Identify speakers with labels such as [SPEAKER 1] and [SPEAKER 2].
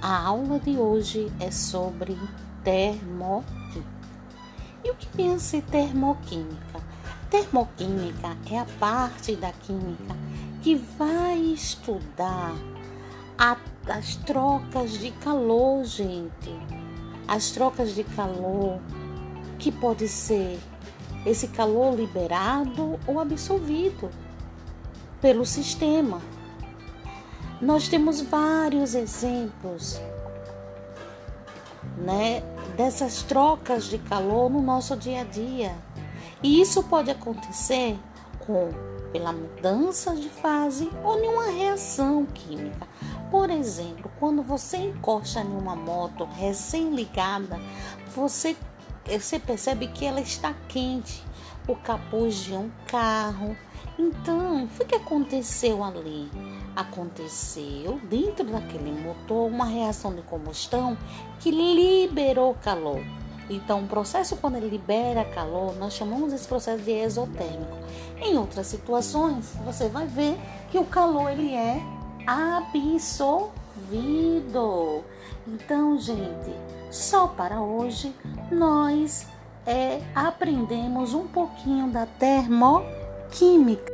[SPEAKER 1] A aula de hoje é sobre termoquímica. E o que pensa em termoquímica? Termoquímica é a parte da química que vai estudar a, as trocas de calor, gente. As trocas de calor que pode ser esse calor liberado ou absorvido pelo sistema. Nós temos vários exemplos né, dessas trocas de calor no nosso dia a dia. E isso pode acontecer com pela mudança de fase ou nenhuma reação química. Por exemplo, quando você encosta em uma moto recém-ligada, você, você percebe que ela está quente, o capuz de um carro. Então, o que aconteceu ali? Aconteceu dentro daquele motor uma reação de combustão que liberou calor. Então, o processo quando ele libera calor, nós chamamos esse processo de exotérmico. Em outras situações, você vai ver que o calor ele é absorvido. Então, gente, só para hoje nós é, aprendemos um pouquinho da termoquímica.